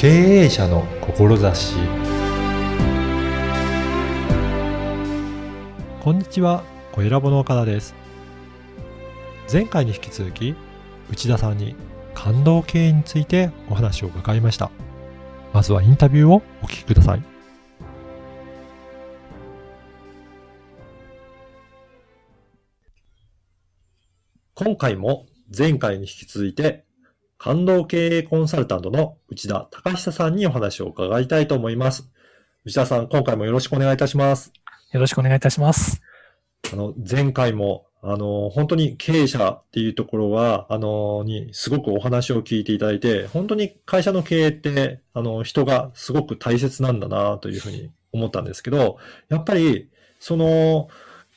経営者の志。こんにちは小ラボの岡田です。前回に引き続き内田さんに感動経営についてお話を伺いました。まずはインタビューをお聞きください。今回も前回に引き続いて感動経営コンサルタントの内田隆久さんにお話を伺いたいと思います。内田さん、今回もよろしくお願いいたします。よろしくお願いいたします。あの、前回も、あの、本当に経営者っていうところは、あの、にすごくお話を聞いていただいて、本当に会社の経営って、あの、人がすごく大切なんだなというふうに思ったんですけど、やっぱり、その、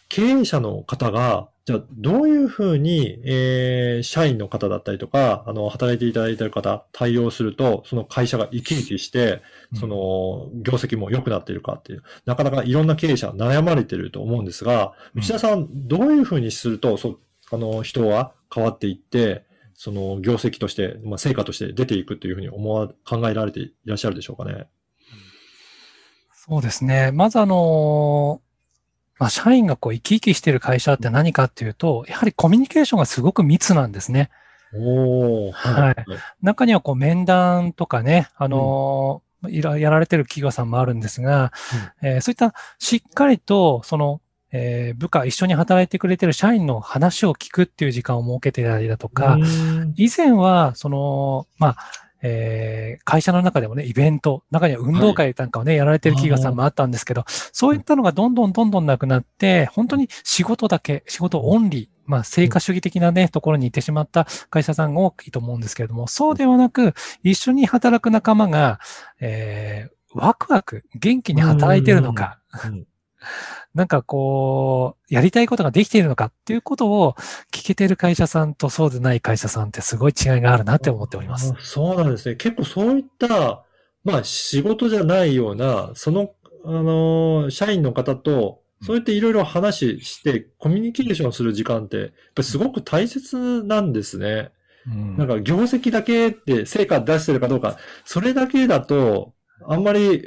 経営者の方が、じゃあ、どういうふうに、えー、社員の方だったりとか、あの、働いていただいている方、対応すると、その会社が生き生きして、その、業績も良くなっているかっていう、なかなかいろんな経営者悩まれていると思うんですが、内田さん、どういうふうにすると、そう、あの、人は変わっていって、その、業績として、まあ、成果として出ていくというふうに思わ、考えられていらっしゃるでしょうかね。そうですね。まずあのまあ、社員がこう生き生きしてる会社って何かっていうと、やはりコミュニケーションがすごく密なんですね。おはい。中にはこう面談とかね、あのー、うん、やられてる企業さんもあるんですが、うん、えー、そういったしっかりと、その、えー、部下、一緒に働いてくれてる社員の話を聞くっていう時間を設けてたりだとか、以前は、その、まあ、えー、会社の中でもね、イベント、中には運動会なんかをね、はい、やられてる企業さんもあったんですけど、そういったのがどんどんどんどんなくなって、本当に仕事だけ、仕事オンリー、まあ、成果主義的なね、ところに行ってしまった会社さんが多いと思うんですけれども、そうではなく、一緒に働く仲間が、えー、ワクワク、元気に働いてるのか、なんかこう、やりたいことができているのかっていうことを聞けてる会社さんとそうでない会社さんってすごい違いがあるなって思っております。そうなんですね。結構そういった、まあ仕事じゃないような、その、あの、社員の方と、そうやっていろいろ話して、コミュニケーションする時間って、やっぱりすごく大切なんですね。うん、なんか業績だけって成果出してるかどうか、それだけだと、あんまり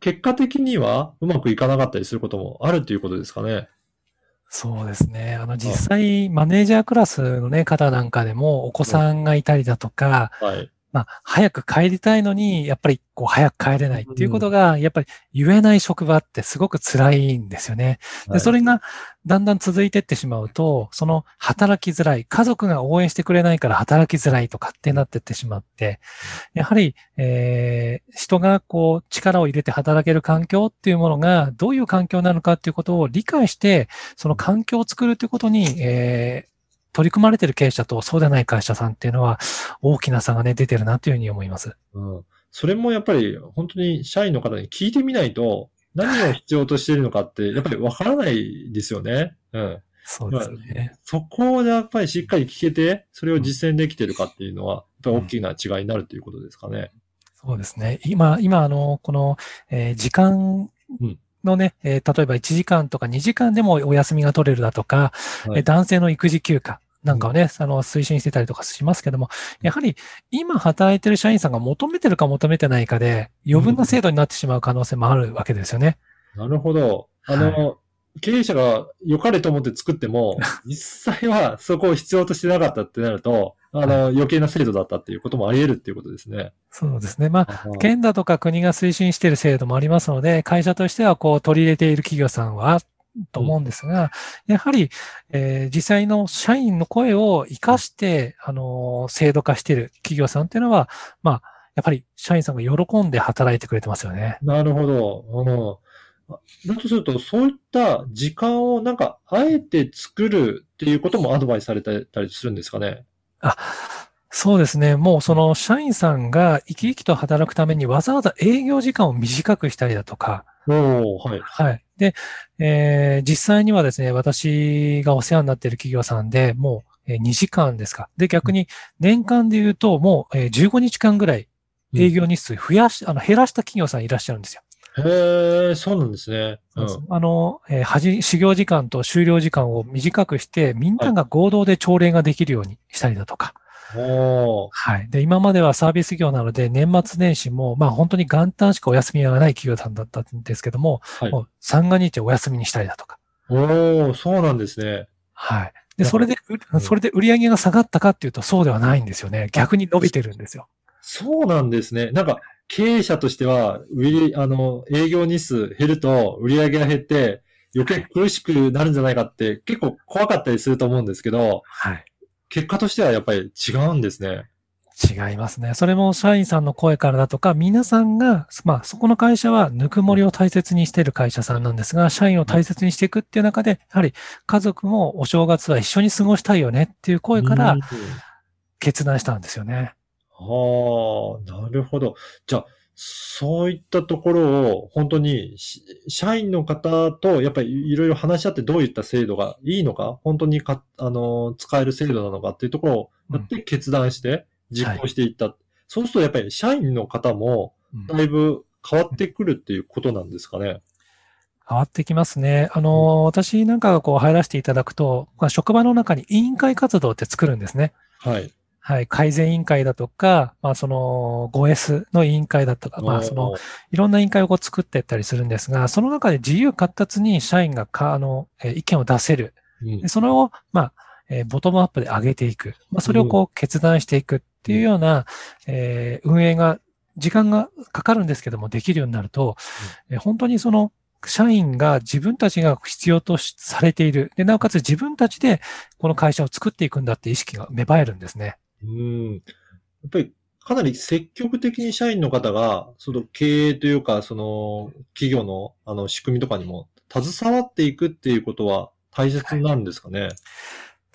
結果的にはうまくいかなかったりすることもあるということですかね。そうですね。あの、実際、マネージャークラスのね、方なんかでも、お子さんがいたりだとか、はい、まあ、早く帰りたいのに、やっぱりこう早く帰れないっていうことが、やっぱり言えない職場ってすごく辛いんですよね。で、それがだんだん続いていってしまうと、その働きづらい、家族が応援してくれないから働きづらいとかってなってってしまって、やはり、えー、人がこう力を入れて働ける環境っていうものがどういう環境なのかっていうことを理解して、その環境を作るっていうことに、えー、取り組まれてる経営者とそうでない会社さんっていうのは大きな差がね、出てるなというふうに思います。うん。それもやっぱり本当に社員の方に聞いてみないと何を必要としているのかってやっぱりわからないですよね。うん。そうですね。そこをやっぱりしっかり聞けて、それを実践できてるかっていうのは、やっぱり大きな違いになるということですかね。うん、そうですね。今、今、あの、この、えー、時間のね、えー、例えば1時間とか2時間でもお休みが取れるだとか、はい、男性の育児休暇、なんかをね、あの、推進してたりとかしますけども、やはり今働いてる社員さんが求めてるか求めてないかで、余分な制度になってしまう可能性もあるわけですよね。なるほど。あの、はい、経営者が良かれと思って作っても、実際はそこを必要としてなかったってなると、あの、余計な制度だったっていうこともあり得るっていうことですね。そうですね。まあ、県だとか国が推進している制度もありますので、会社としてはこう取り入れている企業さんはと思うんですが、うん、やはり、えー、実際の社員の声を活かして、あのー、制度化している企業さんっていうのは、まあ、やっぱり社員さんが喜んで働いてくれてますよね。なるほど。あの、だとすると、そういった時間をなんか、あえて作るっていうこともアドバイスされたりするんですかね？あ、そうですね。もうその社員さんが生き生きと働くためにわざわざ営業時間を短くしたりだとか、おはい。はい。で、えー、実際にはですね、私がお世話になっている企業さんで、もう2時間ですか。で、逆に年間で言うと、もう15日間ぐらい営業日数増やし、うん、あの、減らした企業さんいらっしゃるんですよ。へえ、そうなんですね。うん、あの、えー、はじ、修行時間と終了時間を短くして、みんなが合同で朝礼ができるようにしたりだとか。おーはい。で、今まではサービス業なので、年末年始も、まあ本当に元旦しかお休みがない企業さんだったんですけども、はいもう三が日をお休みにしたりだとか。おーそうなんですね。はい。で、それで、うんそれで売り上げが下がったかっていうと、そうではないんですよね。逆に伸びてるんですよ。そうなんですね。なんか、経営者としては、売り、あの、営業日数減ると、売り上げが減って、余計苦しくなるんじゃないかって、結構怖かったりすると思うんですけど、はい。結果としてはやっぱり違うんですね。違いますね。それも社員さんの声からだとか、皆さんが、まあ、そこの会社はぬくもりを大切にしている会社さんなんですが、社員を大切にしていくっていう中で、やはり家族もお正月は一緒に過ごしたいよねっていう声からうん決断したんですよね。はあ、なるほど。じゃあ、そういったところを本当にし社員の方とやっぱりいろいろ話し合ってどういった制度がいいのか、本当にか、あの、使える制度なのかっていうところをやって決断して実行していった。そうするとやっぱり社員の方もうんだいぶ変わってくるっていうことなんですかね。変わってきますね。あの、私なんかがこう入らせていただくと、まあ、職場の中に委員会活動って作るんですね。はい。はい。改善委員会だとか、まあその 5S の委員会だとか、まあそのいろんな委員会をこう作っていったりするんですが、その中で自由闊達に社員がか、あの、えー意見を出せる。うんでそれを、まあ、えーボトムアップで上げていく。まあ、それをこう決断していくっていうような、えー運営が、時間がかかるんですけども、できるようになると、えー本当にその、社員が自分たちが必要としされている。で、なおかつ自分たちでこの会社を作っていくんだって意識が芽生えるんですね。うん。やっぱりかなり積極的に社員の方が、その経営というか、その企業のあの仕組みとかにも携わっていくっていうことは大切なんですかね？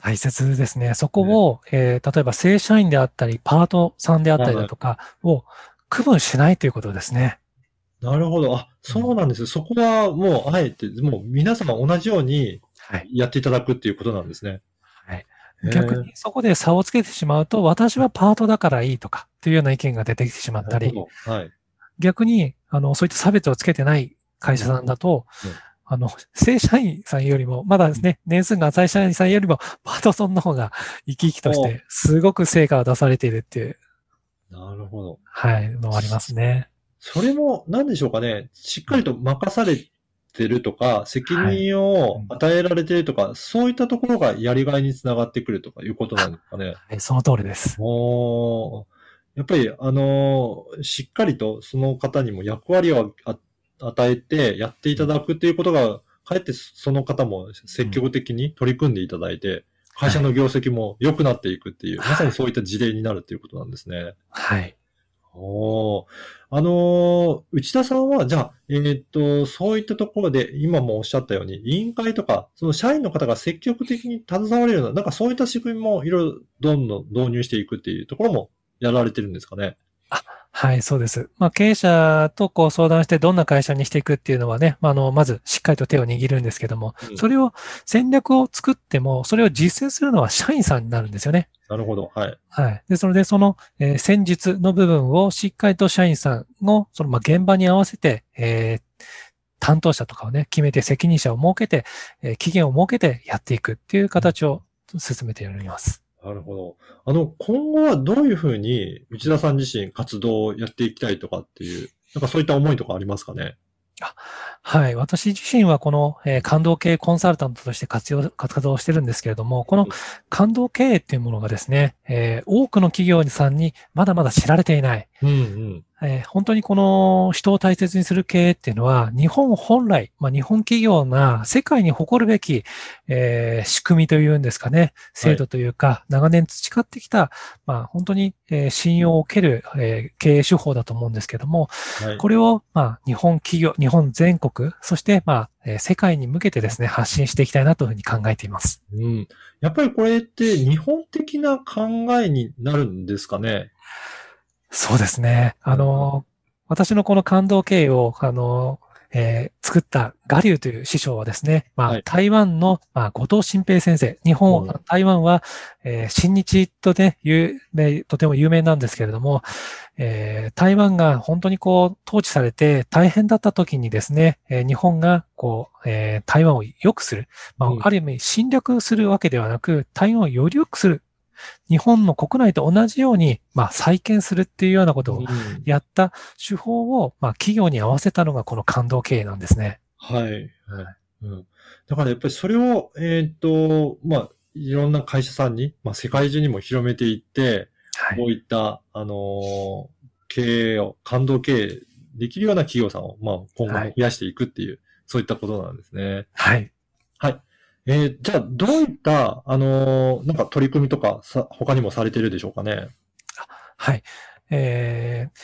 大切ですね。そこを、えー例えば正社員であったり、パートさんであったりだとかを区分しないということですね。なるほど。あ、そうなんです。そこはもうあえて、もう皆様同じようにはい。やっていただくっていうことなんですね。逆にそこで差をつけてしまうと、私はパートだからいいとかっていうような意見が出てきてしまったり。はい。逆に、あの、そういった差別をつけてない会社さんだと、うんあの、正社員さんよりも、まだですね、年数が浅い社員さんよりも、パートソンの方が生き生きとしおて、すごく成果を出されているっていう、なるほど。はい、のはありますね。それも、何でしょうかね。しっかりと任されてるとか、責任を与えられてるとか、そういったところがやりがいにつながってくるとかいうことなんですかね。はい、その通りです。おーやっぱり、あのーしっかりとその方にも役割をあ与えてやっていただくっていうことが、かえってその方も積極的に取り組んでいただいて、会社の業績も良くなっていくっていう、はいまさにそういった事例になるっていうことなんですね。はい。おーあのー内田さんは、じゃあ、えーっと、そういったところで、今もおっしゃったように、委員会とか、その社員の方が積極的に携われるような、なんかそういった仕組みもいろいろどんどん導入していくっていうところもやられてるんですかね？はい、そうです。まあ、経営者とこう相談してどんな会社にしていくっていうのはね、まあ、あの、まずしっかりと手を握るんですけども、うんそれを戦略を作っても、それを実践するのは社員さんになるんですよね。なるほど。はい。はい。で、それでその、えー戦術の部分をしっかりと社員さんの、その、まあ、現場に合わせて、えー担当者とかをね、決めて責任者を設けて、えー期限を設けてやっていくっていう形を進めております。なるほど。あの、今後はどういうふうに内田さん自身活動をやっていきたいとかっていう、なんかそういった思いとかありますかね？はい。私自身はこの、えー感動経営コンサルタントとして活用、活動してるんですけれども、この感動経営っていうものがですね、えー多くの企業さんにまだまだ知られていない。うんうん。えー本当にこの人を大切にする経営っていうのは、日本本来、まあ、日本企業が世界に誇るべき、えー仕組みというんですかね、制度というか、長年培ってきた、まあ、本当に、えー信用を受ける、えー経営手法だと思うんですけども、はい。これを、まあ、日本企業、日本全国、そして、まあ、えー世界に向けてですね、発信していきたいなというふうに考えています。うん。やっぱりこれって日本的な考えになるんですかね？そうですね。あの、私のこの感動経営を、あの、えー作ったガリューという師匠はですね、まあ、はい。台湾の、まあ、後藤新平先生、日本、うん。台湾は、えー新日とね、有名、とても有名なんですけれども、えー台湾が本当にこう、統治されて大変だった時にですね、えー日本がこう、えー台湾を良くする、まあうん。ある意味侵略するわけではなく、台湾をより良くする、日本の国内と同じように、まあ、再建するっていうようなことをやった手法を、まあ、企業に合わせたのがこの感動経営なんですね。はい。はい。うん。だからやっぱりそれを、えっ、ー、と、まあ、いろんな会社さんに、まあ、世界中にも広めていって、はい、こういった、あのー、経営を、感動経営できるような企業さんを、まあ、今後も増やしていくっていう、はい、そういったことなんですね。はい。はい。えー、じゃあ、どういった、あのー、なんか取り組みとか、さ、他にもされてるでしょうかね？はい。えー、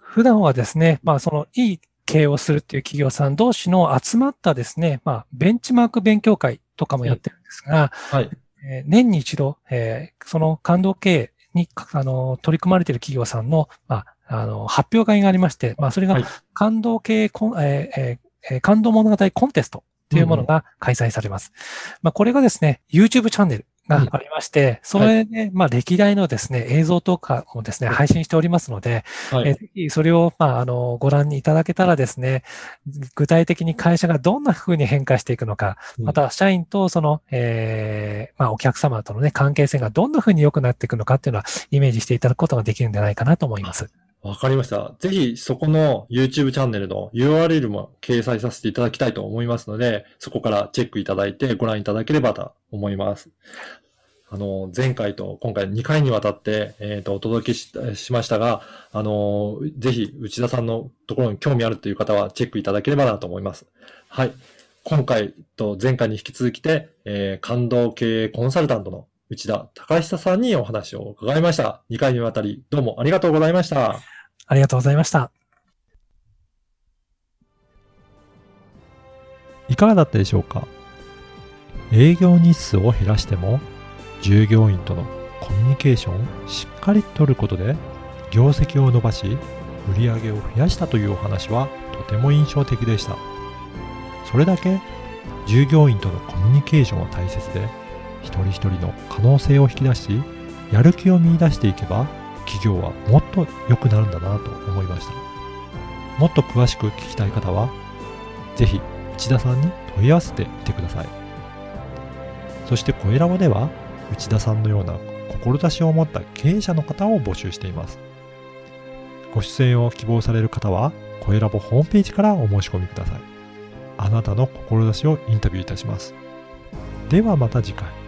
普段はですね、まあ、その、いい経営をするっていう企業さん同士の集まったですね、まあ、ベンチマーク勉強会とかもやってるんですが、はい。えー、年に一度、えー、その感動経営に、あの、取り組まれている企業さんの、まあ、あの、発表会がありまして、まあ、それが、感動経営コン、えーえー、感動物語コンテストというものが開催されます。うん、まあ、これがですね、YouTube チャンネルがありまして、それで、まあ、歴代のですね、映像とかもですね、配信しておりますので、はい、えぜひそれを、まあ、あの、ご覧いただけたらですね、具体的に会社がどんな風に変化していくのか、また、社員とその、ええー、まあ、お客様とのね、関係性がどんな風に良くなっていくのかっていうのは、イメージしていただくことができるんじゃないかなと思います。わかりました。ぜひそこの YouTube チャンネルの URL も掲載させていただきたいと思いますので、そこからチェックいただいてご覧いただければと思います。あの、前回と今回2回にわたって、えっ、ー、と、お届けししましたが、あの、ぜひ内田さんのところに興味あるという方はチェックいただければなと思います。はい。今回と前回に引き続きて、えー、感動経営コンサルタントの内田隆久さんにお話を伺いました。2回にわたりどうもありがとうございました。ありがとうございました。いかがだったでしょうか？営業日数を減らしても従業員とのコミュニケーションをしっかりとることで業績を伸ばし売り上げを増やしたというお話はとても印象的でしたそれだけ従業員とのコミュニケーションは大切で一人一人の可能性を引き出しやる気を見いだしていけば企業はもっと良くなるんだなと思いましたもっと詳しく聞きたい方は是非内田さんに問い合わせてみてくださいそしてコエラボでは内田さんのような志を持った経営者の方を募集しています。ご出演を希望される方は、声ラボホームページからお申し込みください。あなたの志をインタビューいたします。ではまた次回。